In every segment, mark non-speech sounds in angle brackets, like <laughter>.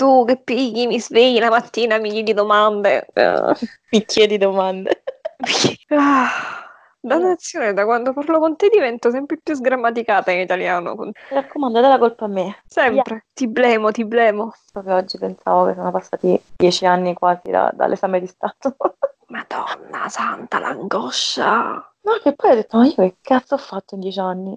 tu che pigli, mi svegli la mattina, mi chiedi domande. Eh. Mi chiedi domande. <laughs> Ah, dannazione, da quando parlo con te divento sempre più sgrammaticata in italiano. Mi raccomando, dai la colpa a me. Sempre, ti blemo, ti blemo. Proprio oggi pensavo che sono passati dieci anni quasi da- dall'esame di Stato. <laughs> Madonna santa, l'angoscia. No, che poi ho detto, ma io che cazzo ho fatto in dieci anni?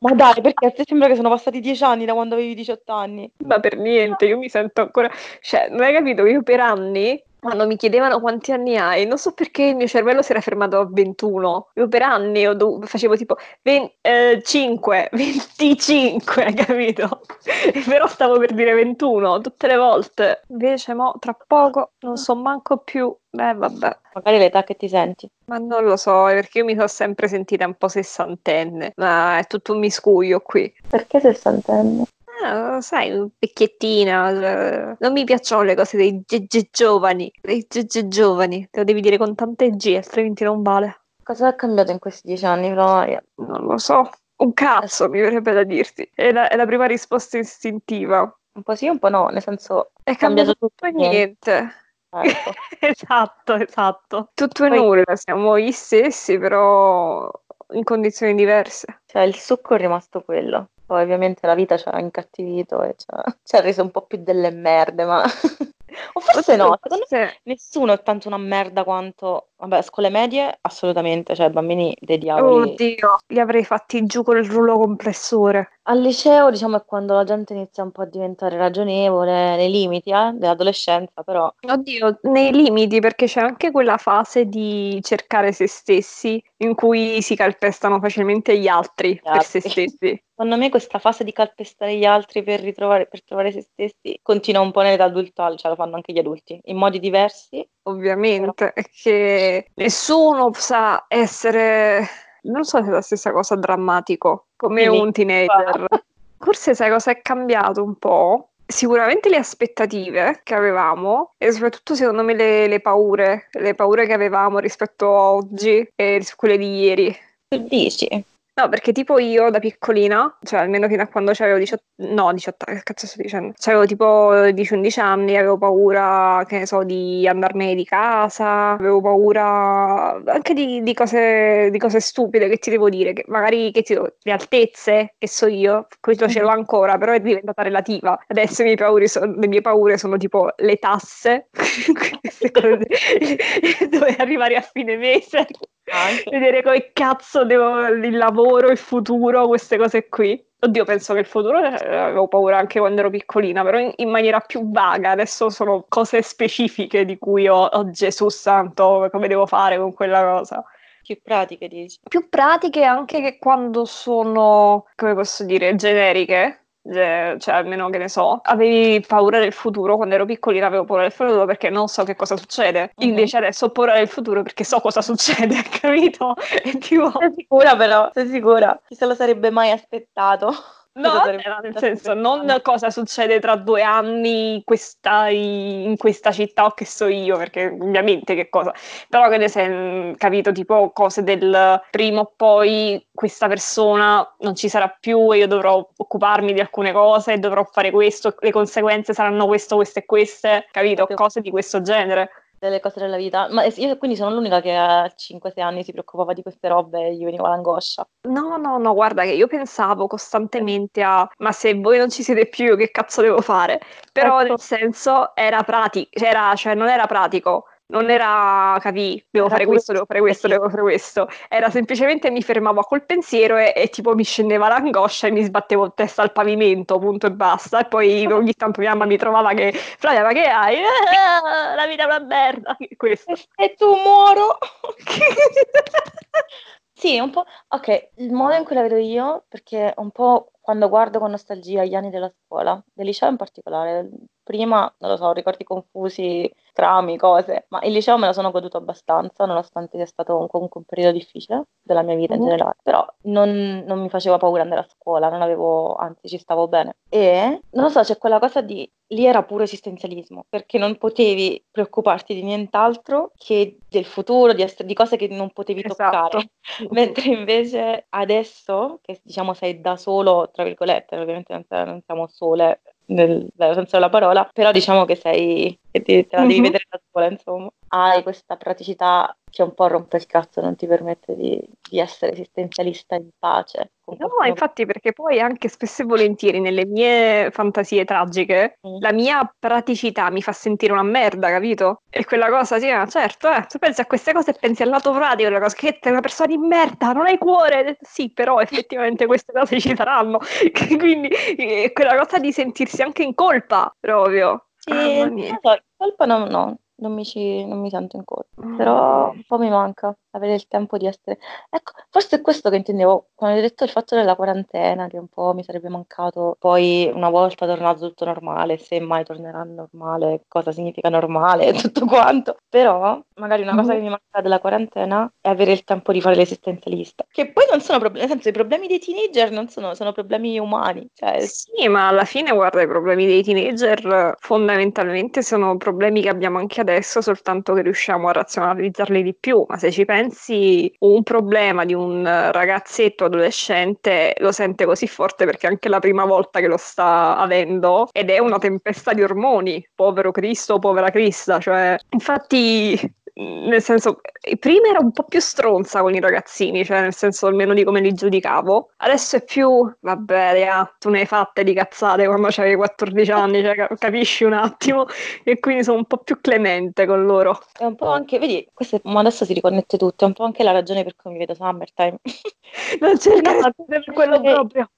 Ma dai, perché a te sembra che sono passati dieci anni da quando avevi 18 anni? Ma per niente, io mi sento ancora... Cioè, non hai capito? Io per anni, quando mi chiedevano quanti anni hai, non so perché il mio cervello si era fermato a 21. Io per anni dov- facevo tipo 25, 25, hai capito? E <laughs> però stavo per dire 21 tutte le volte. Invece mo, tra poco, non so manco più... Eh, vabbè. Magari l'età che ti senti. Ma non lo so, è perché io mi sono sempre sentita un po' sessantenne, ma è tutto un miscuglio qui. Perché sessantenne? Ah, sai, vecchiettina, eh, non mi piacciono le cose dei GG giovani, dei giovani, te lo devi dire con tante G, altrimenti non vale. Cosa è cambiato in questi dieci anni, Floria? Non lo so, un cazzo mi verrebbe da dirti, è la, è la prima risposta istintiva. Un po' sì, un po' no, nel senso È cambiato cambiato tutto e niente. niente. Ecco. <laughs> Esatto, esatto. Tutto e Poi- nulla, siamo gli stessi, però in condizioni diverse. Cioè, il succo è rimasto quello. Poi ovviamente la vita ci ha incattivito e ci ha, <laughs> ci ha reso un po' più delle merde, ma... <laughs> o forse no, <laughs> secondo me nessuno è tanto una merda quanto... Vabbè, scuole medie assolutamente, cioè bambini dei diavoli. Oddio, li avrei fatti giù col rullo compressore. Al liceo, diciamo, è quando la gente inizia un po' a diventare ragionevole, nei limiti, eh, dell'adolescenza, però... Oddio, nei limiti, perché c'è anche quella fase di cercare se stessi in cui si calpestano facilmente gli altri per se stessi. <laughs> Secondo me questa fase di calpestare gli altri per ritrovare, per trovare se stessi continua un po' nell'età adulta, cioè lo fanno anche gli adulti, in modi diversi. Ovviamente, è che nessuno sa essere, non so se è la stessa cosa drammatico, come Dimmi. un teenager. <laughs> Forse sai cosa è cambiato un po'? Sicuramente le aspettative che avevamo e soprattutto secondo me le, le paure, le paure che avevamo rispetto a oggi e quelle di ieri. Tu dici? No, perché tipo io da piccolina, cioè almeno fino a quando avevo 18, no 18, che cazzo sto dicendo? C'avevo tipo 10-11 anni, avevo paura, che ne so, di andarmene di casa, avevo paura anche di, di cose, di cose stupide, che ti devo dire, che magari che ti, le altezze, che so io, questo ce l'ho ancora, però è diventata relativa. Adesso paure sono- le mie paure sono tipo le tasse, <laughs> queste cose, <laughs> dove arrivare a fine mese. Vedere come cazzo devo il lavoro, il futuro, queste cose qui. Oddio, penso che il futuro eh, avevo paura anche quando ero piccolina, però in, in maniera più vaga. Adesso sono cose specifiche di cui ho, oh Gesù santo, come devo fare con quella cosa. Più pratiche, dici? Più pratiche anche che quando sono, come posso dire, generiche. Ge- Cioè, almeno che ne so, avevi paura del futuro quando ero piccolina, avevo paura del futuro perché non so che cosa succede. Mhm. Invece adesso ho paura del futuro perché so cosa succede, <laughs> capito? E tipo, Sei sicura però? Sei sicura? Chi se lo sarebbe mai aspettato? No, nel senso, non cosa succede tra due anni in questa, in questa città o che so io, perché ovviamente che cosa, però che ne sei, capito, tipo cose del prima o poi questa persona non ci sarà più e io dovrò occuparmi di alcune cose, dovrò fare questo, le conseguenze saranno questo, queste e queste, capito, cose di questo genere. Delle cose della vita. Ma io quindi sono l'unica che a 5-6 anni si preoccupava di queste robe e gli veniva l'angoscia. No, no, no, guarda che io pensavo costantemente a ma se voi non ci siete più, che cazzo devo fare? Però Ecco. nel senso era pratico, era, cioè non era pratico, non era capì, devo Era fare pure questo, devo fare questo, devo fare questo. Era semplicemente mi fermavo quel pensiero e, e tipo mi scendeva l'angoscia e mi sbattevo testa al pavimento, punto e basta. E poi <laughs> ogni tanto mia mamma mi trovava che Flavia, ma che hai? "Ah, <laughs> la vita è una merda. <laughs> Questo. E tu muoro! Sì, un po'. Ok, il modo in cui la vedo io, perché un po' quando guardo con nostalgia gli anni della scuola, del liceo in particolare, prima, non lo so, ricordi confusi, trami, cose, ma il liceo me la sono goduto abbastanza, nonostante sia stato un- comunque un periodo difficile della mia vita in Mhm. generale, però non, non mi faceva paura andare a scuola, non avevo, anzi ci stavo bene. E, non lo so, c'è quella cosa di, lì era puro esistenzialismo, perché non potevi preoccuparti di nient'altro che del futuro, di, essere- di cose che non potevi Esatto. toccare. <laughs> Mentre invece adesso, che diciamo sei da solo, tra virgolette, ovviamente non, non siamo sole nel, nel senso della parola, però diciamo che sei, che ti, te la devi Mhm. vedere da sola, insomma. Hai questa praticità che un po' rompe il cazzo, non ti permette di, di essere esistenzialista in pace. No, qualcuno infatti, perché poi anche spesso e volentieri nelle mie fantasie tragiche, Mm. la mia praticità mi fa sentire una merda, capito? E quella cosa, sì, ma certo, eh, tu pensi a queste cose e pensi al lato pratico, della cosa che sei una persona di merda, non hai cuore. Sì, però effettivamente queste cose ci saranno. <laughs> Quindi eh, quella cosa di sentirsi anche in colpa, proprio. Sì, Mamma non so, in colpa no, no, non mi, ci, non mi sento in colpa, però un po' mi manca avere il tempo di essere... Ecco, forse è questo che intendevo quando hai detto il fatto della quarantena, che un po' mi sarebbe mancato. Poi una volta tornato tutto normale, se mai tornerà normale, cosa significa normale e <laughs> tutto quanto. Però magari una cosa Mhm. che mi manca della quarantena è avere il tempo di fare l'esistenzialista. Che poi non sono problemi, nel senso i problemi dei teenager non sono, sono problemi umani. Cioè, Sì, ma alla fine, guarda, i problemi dei teenager fondamentalmente sono problemi che abbiamo anche adesso, soltanto che riusciamo a razionalizzarli di più. Ma se ci pensi, un problema di un ragazzetto adolescente lo sente così forte perché è anche la prima volta che lo sta avendo ed è una tempesta di ormoni. Povero Cristo, povera Crista. Cioè, infatti, nel senso, prima era un po' più stronza con i ragazzini, cioè nel senso almeno di come li giudicavo. Adesso è più, vabbè, ya, tu ne hai fatte di cazzate quando avevi 14 anni, cioè, cap- capisci un attimo, e quindi sono un po' più clemente con loro. È un po' anche, vedi, questo è- ma adesso si riconnette tutto, è un po' anche la ragione per cui mi vedo Summertime. Non cercare <laughs> No, per quello perché- <laughs> proprio.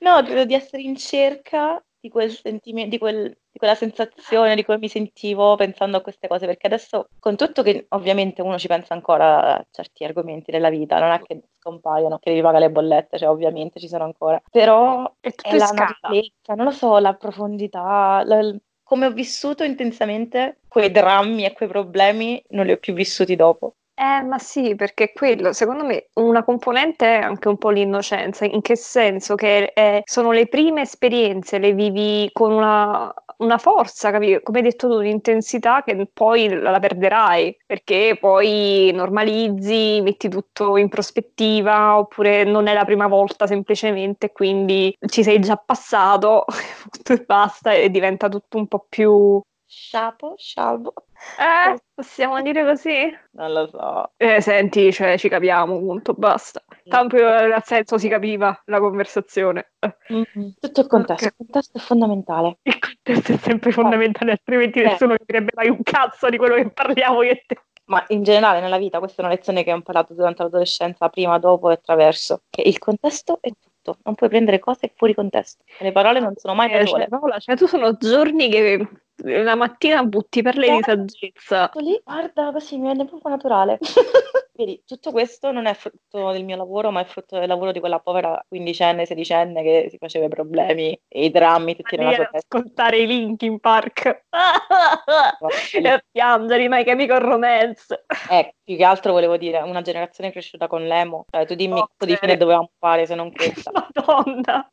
No, credo di essere in cerca di quel sentimento, di, quel- di quella sensazione di come mi sentivo pensando a queste cose, perché adesso, con tutto che ovviamente uno ci pensa ancora a certi argomenti della vita, non è che scompaiono, che devi pagare le bollette, cioè ovviamente ci sono ancora, però È è la naturalezza, non lo so, la profondità, la- come ho vissuto intensamente quei drammi e quei problemi, non li ho più vissuti dopo. Eh, ma sì, perché quello, secondo me, una componente è anche un po' l'innocenza, in che senso che eh, sono le prime esperienze, le vivi con una, una forza, capi? Come hai detto tu, un'intensità che poi la, perderai, perché poi normalizzi, metti tutto in prospettiva, oppure non è la prima volta semplicemente, quindi ci sei già passato, <laughs> tutto e basta, e diventa tutto un po' più... Sciapo, scialbo, Eh, possiamo dire così? non lo so. Eh, senti, cioè, ci capiamo, punto, basta. Tanto eh, nel senso si capiva la conversazione. Eh, Mhm. Tutto il contesto, Ok. il contesto è fondamentale. Il contesto è sempre fondamentale, altrimenti Eh. nessuno capirebbe mai un cazzo di quello che parliamo io e te. Ma in generale nella vita, questa è una lezione che ho imparato durante l'adolescenza, prima, dopo e attraverso, che il contesto è tutto, non puoi prendere cose fuori contesto. Le parole non sono mai da Eh, cioè, Paola, cioè, tu sono giorni che la mattina butti perle di saggezza. Sto lì, guarda, così mi viene proprio naturale. <laughs> Vedi, tutto questo non è frutto del mio lavoro, ma è frutto del lavoro di quella povera quindicenne, sedicenne che si faceva i problemi e i drammi tutti nella sua testa. ascoltare i Linkin Park <laughs> e a piangere My Chemical Romance. Eh, più che altro volevo dire, una generazione cresciuta con l'emo. Cioè, tu dimmi Ok. che di fine dovevamo fare se non questa. <laughs> Madonna.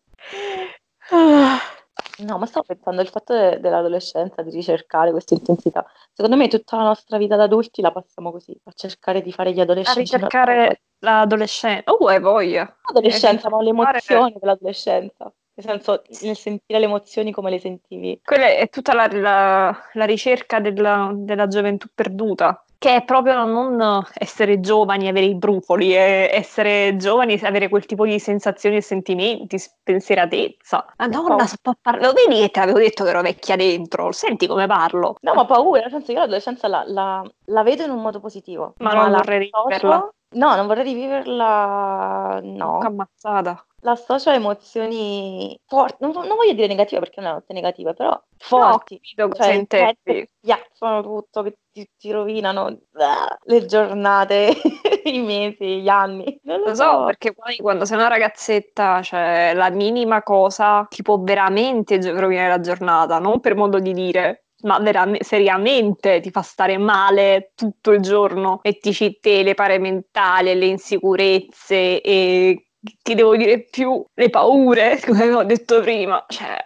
<sighs> No, ma stavo pensando al fatto de- dell'adolescenza, di ricercare questa intensità. Secondo me tutta la nostra vita da adulti la passiamo così, a cercare di fare gli A adolescenti. ricercare l'adolescenza. Oh, hai voglia. L'adolescenza, ma le Fare- emozioni dell'adolescenza. Nel senso, nel sentire le emozioni come le sentivi. Quella è tutta la, la- la ricerca della, della gioventù perduta, che è proprio non essere giovani, avere i brufoli, essere giovani, avere quel tipo di sensazioni e sentimenti, spensieratezza. Madonna, sto parlando. Lo vedi che ti avevo detto che ero vecchia dentro? Senti come parlo? No, ma paura, nel senso io l'adolescenza la, la- la vedo in un modo positivo. Ma non la vorrei riviverla. No, non vorrei riviverla, no. Ammazzata. La associo a emozioni forti, non, non voglio dire negative perché non è tutte negative, però forti. No, Cioè, intendi. che piazzano tutto, che ti, ti rovinano ah, le giornate, <laughs> i mesi, gli anni. Non lo, Lo so, perché poi quando sei una ragazzetta, cioè la minima cosa ti può veramente rovinare la giornata, non per modo di dire, ma veram- seriamente ti fa stare male tutto il giorno e ti ci te le pare mentali, le insicurezze e ti devo dire più le paure, <laughs> come ho detto prima. Cioè,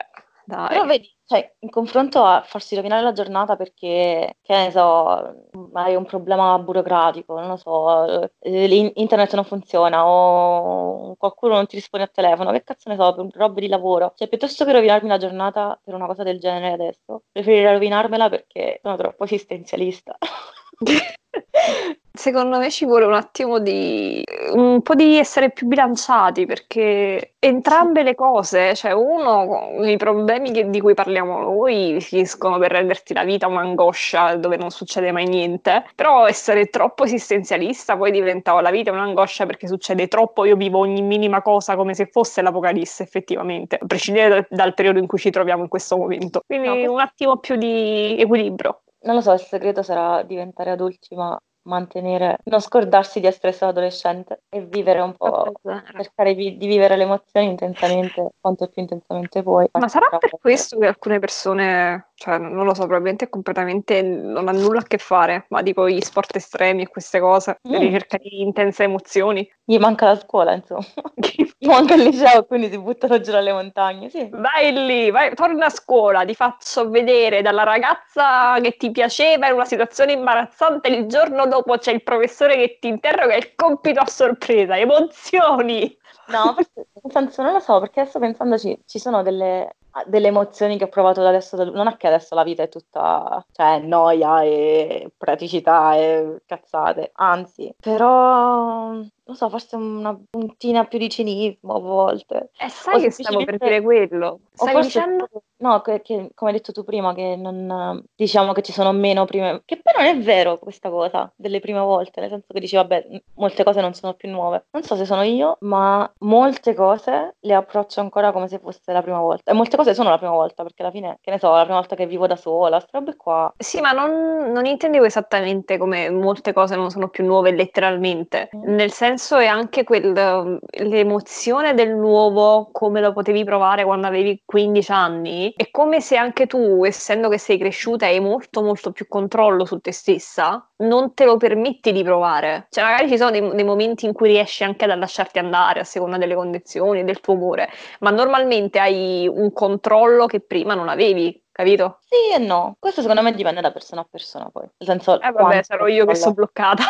dai. Però vedi, cioè, in confronto a farsi rovinare la giornata perché, che ne so, hai un problema burocratico, non lo so, eh, internet non funziona o qualcuno non ti risponde al telefono, che cazzo ne so, per robe di lavoro. Cioè, piuttosto che rovinarmi la giornata per una cosa del genere adesso, preferirei rovinarmela perché sono troppo esistenzialista. <laughs> <laughs> Secondo me ci vuole un attimo di un po' di essere più bilanciati perché entrambe le cose, cioè uno, i problemi che, di cui parliamo noi finiscono per renderti la vita un'angoscia dove non succede mai niente, però essere troppo esistenzialista poi diventa oh, la vita un'angoscia perché succede troppo, io vivo ogni minima cosa come se fosse l'apocalisse effettivamente, a prescindere dal, dal periodo in cui ci troviamo in questo momento. Quindi no, un attimo più di equilibrio non lo so, il segreto sarà diventare adulti, ma mantenere, non scordarsi di essere stato adolescente e vivere un po', cercare di, di, vivere le emozioni intensamente, <laughs> quanto più intensamente puoi. Ma sarà per questo che alcune persone, cioè non lo so, probabilmente completamente non ha nulla a che fare, ma dico gli sport estremi e queste cose, mm. ricerca di intense emozioni. Gli manca la scuola, insomma. <laughs> Gli manca il liceo, quindi si buttano giù dalle montagne, sì. Vai lì, vai, torna a scuola, ti faccio vedere dalla ragazza che ti piaceva in una situazione imbarazzante il giorno dopo dopo c'è il professore che ti interroga il compito a sorpresa, emozioni. No, <laughs> senso non lo so, perché adesso pensandoci ci sono delle, delle emozioni che ho provato da adesso, non è che adesso la vita è tutta, cioè, noia e praticità e cazzate, anzi, però non so, forse una puntina più di cinismo a volte. Eh, sai o che stavo per dire quello? Stai dicendo? No, che, che, come hai detto tu prima, che non diciamo che ci sono meno prime. Che però non è vero questa cosa delle prime volte, nel senso che dici, vabbè, molte cose non sono più nuove. Non so se sono io, ma molte cose le approccio ancora come se fosse la prima volta. E molte cose sono la prima volta, perché alla fine, che ne so, la prima volta che vivo da sola, queste robe qua. Sì, ma non, non intendevo esattamente come molte cose non sono più nuove letteralmente. Mm. Nel senso senso è anche quel, l'emozione del nuovo come lo potevi provare quando avevi 15 anni. È come se anche tu, essendo che sei cresciuta e hai molto molto più controllo su te stessa, non te lo permetti di provare. Cioè magari ci sono dei, dei momenti in cui riesci anche a lasciarti andare a seconda delle condizioni, del tuo umore, ma normalmente hai un controllo che prima non avevi capito? Sì e no, questo secondo me dipende da persona a persona poi. Nel senso, eh vabbè, sarò io che sono bloccata.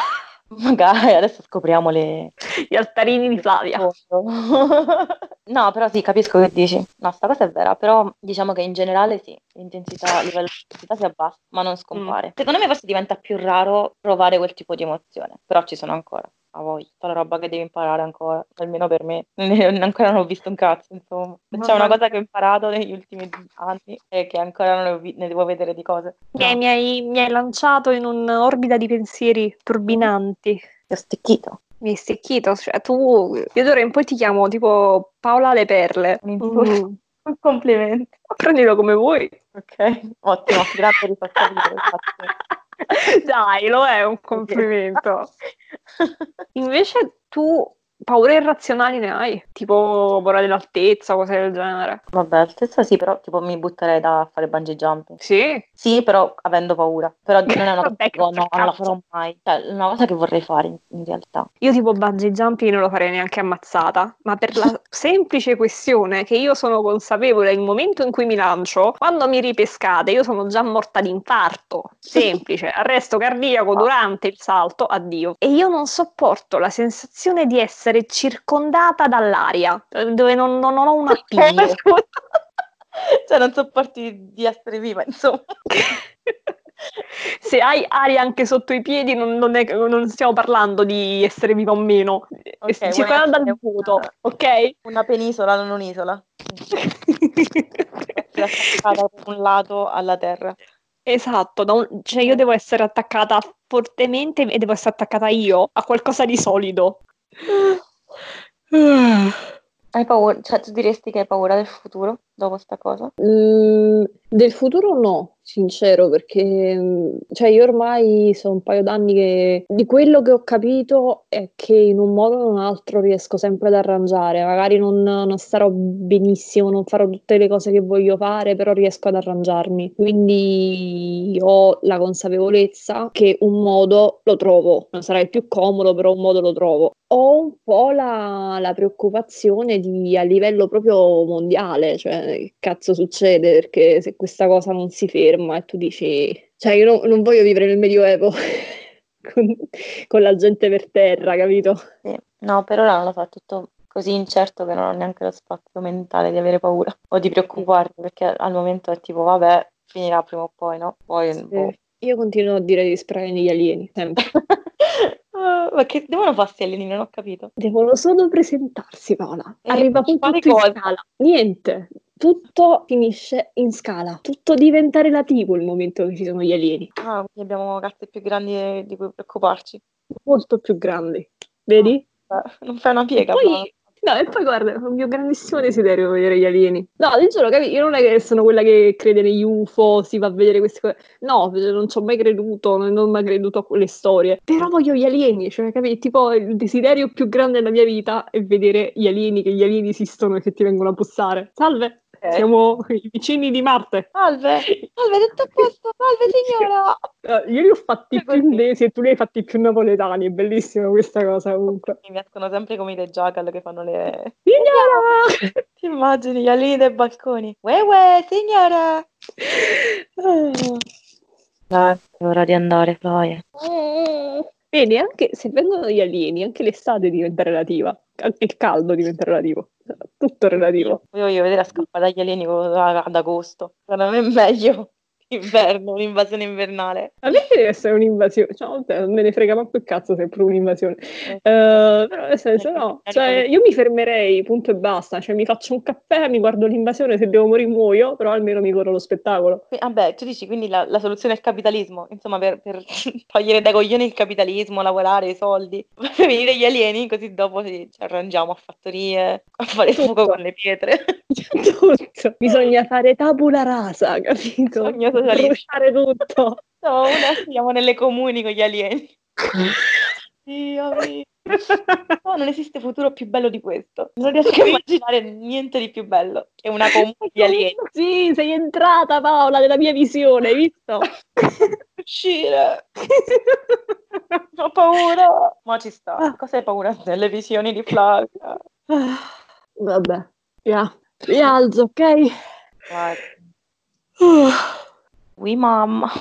<laughs> Magari adesso scopriamo le... gli altarini di Flavia. <laughs> no, però sì, capisco che dici. No, sta cosa è vera, però diciamo che in generale sì, l'intensità, il livello di intensità si abbassa, ma non scompare. Mm. Secondo me forse diventa più raro provare quel tipo di emozione, però ci sono ancora a voi, tutta la roba che devi imparare ancora, almeno per me, <laughs> ancora non ho visto un cazzo, insomma. C'è una cosa che ho imparato negli ultimi anni e che ancora non vi- ne devo vedere di cose. No. Mi, hai, mi, hai, lanciato in un'orbita di pensieri turbinanti. Ti ho stecchito. Mi hai stecchito, cioè tu, io d'ora in poi ti chiamo tipo Paola Le Perle. Mm. <laughs> Un complimento. Prendilo come vuoi. Ok, ottimo, grazie di <laughs> Dai, lo è un complimento. <laughs> Invece tu paure irrazionali ne hai? Tipo paura dell'altezza, cose del genere? Vabbè, altezza sì, però tipo mi butterei da fare bungee jumping. Sì? Sì, però avendo paura. Però non è una <laughs> cosa che no, non la farò mai. Cioè, è una cosa che vorrei fare in, in, realtà. Io tipo bungee jumping non lo farei neanche ammazzata, ma per la <laughs> semplice questione che io sono consapevole nel momento in cui mi lancio, quando mi ripescate, io sono già morta di infarto. Semplice, <laughs> arresto cardiaco durante il salto, addio. E io non sopporto la sensazione di essere essere circondata dall'aria, dove non, non, non ho un <laughs> appiglio. cioè non sopporti di essere viva, insomma. Se hai aria anche sotto i piedi, non, non, è, non stiamo parlando di essere viva o meno. Okay, circondata dal vuoto, ok? Una penisola, non un'isola. attaccata da un lato alla terra. Esatto, un, cioè io devo essere attaccata fortemente e devo essere attaccata io a qualcosa di solido. Hai paura, cioè tu diresti che hai paura del futuro dopo sta cosa? Mm, del futuro no, sincero, perché mm, cioè io ormai sono un paio d'anni che di quello che ho capito è che in un modo o in un altro riesco sempre ad arrangiare, magari non, non starò benissimo, non farò tutte le cose che voglio fare, però riesco ad arrangiarmi. Quindi ho la consapevolezza che un modo lo trovo, non sarà il più comodo, però un modo lo trovo. Ho un po' la, la preoccupazione di, a livello proprio mondiale, cioè che cazzo succede? Perché se questa cosa non si ferma e tu dici, cioè io no, non voglio vivere nel Medioevo <laughs> con, con, la gente per terra, capito? Sì. No, per ora non lo fa tutto così incerto che non ho neanche lo spazio mentale di avere paura o di preoccuparmi, perché al momento è tipo, vabbè, finirà prima o poi, no? Poi, sì. boh. Io continuo a dire di sperare negli alieni, sempre. uh, <laughs> ma che devono farsi alieni? Non ho capito. Devono solo presentarsi, Paola. Eh, Arriva tutto in scala. Niente. Tutto finisce in scala. Tutto diventa relativo il momento che ci sono gli alieni. Ah, abbiamo carte più grandi di cui preoccuparci. Molto più grandi. Vedi? Ah, <laughs> non fai una piega. Poi, No, e poi guarda, è un mio grandissimo desiderio vedere gli alieni. No, ti giuro, capi? Io non è che sono quella che crede negli UFO, si va a vedere queste cose. No, non ci ho mai creduto, non ho mai creduto a quelle storie. Però voglio gli alieni, cioè, capi? Tipo, il desiderio più grande della mia vita è vedere gli alieni, che gli alieni esistono e che ti vengono a bussare. Salve! Okay. Siamo i vicini di Marte. Salve, salve, tutto a posto, salve signora. Uh, io li ho fatti più indesi e tu li hai fatti più napoletani, è bellissima questa cosa comunque. Mi escono sempre come dei Jackal che fanno le... Signora! <laughs> Ti immagini gli alieni dei balconi? Uè uè, signora! <laughs> Ah. Dai, è ora di andare, Floia. Mm. Vedi, anche se vengono gli alieni, anche l'estate diventa relativa, anche il caldo diventa relativo, tutto relativo. Io voglio vedere a scappare dagli alieni ad agosto, secondo me è meglio inverno, un'invasione invernale. A me deve essere un'invasione, cioè, non me ne frega manco il cazzo se è pure un'invasione. Eh. Uh, però nel senso no, cioè, io mi fermerei, punto e basta, cioè mi faccio un caffè, mi guardo l'invasione, se devo morire muoio, però almeno mi godo lo spettacolo. Vabbè, tu dici quindi la, la soluzione è il capitalismo, insomma per, per <laughs> togliere dai coglioni il capitalismo, lavorare, i soldi, <laughs> per venire gli alieni, così dopo ci, ci arrangiamo a fattorie, a fare Tutto. fuoco con le pietre. <laughs> Tutto. Bisogna fare tabula rasa, capito? Bisogna bruciare tutto. No, ora siamo nelle comuni con gli alieni. <laughs> Dio mio. No, non esiste futuro più bello di questo. Non riesco a immaginare niente di più bello che una comune di alieni. <laughs> Sì, sei entrata Paola nella mia visione, hai visto? <laughs> Uscire. Ho paura. Ma ci sta. Ah. Cosa hai paura delle visioni di Flavia? Vabbè, yeah. rialzo, ok? Vai. Uh. 为妈妈。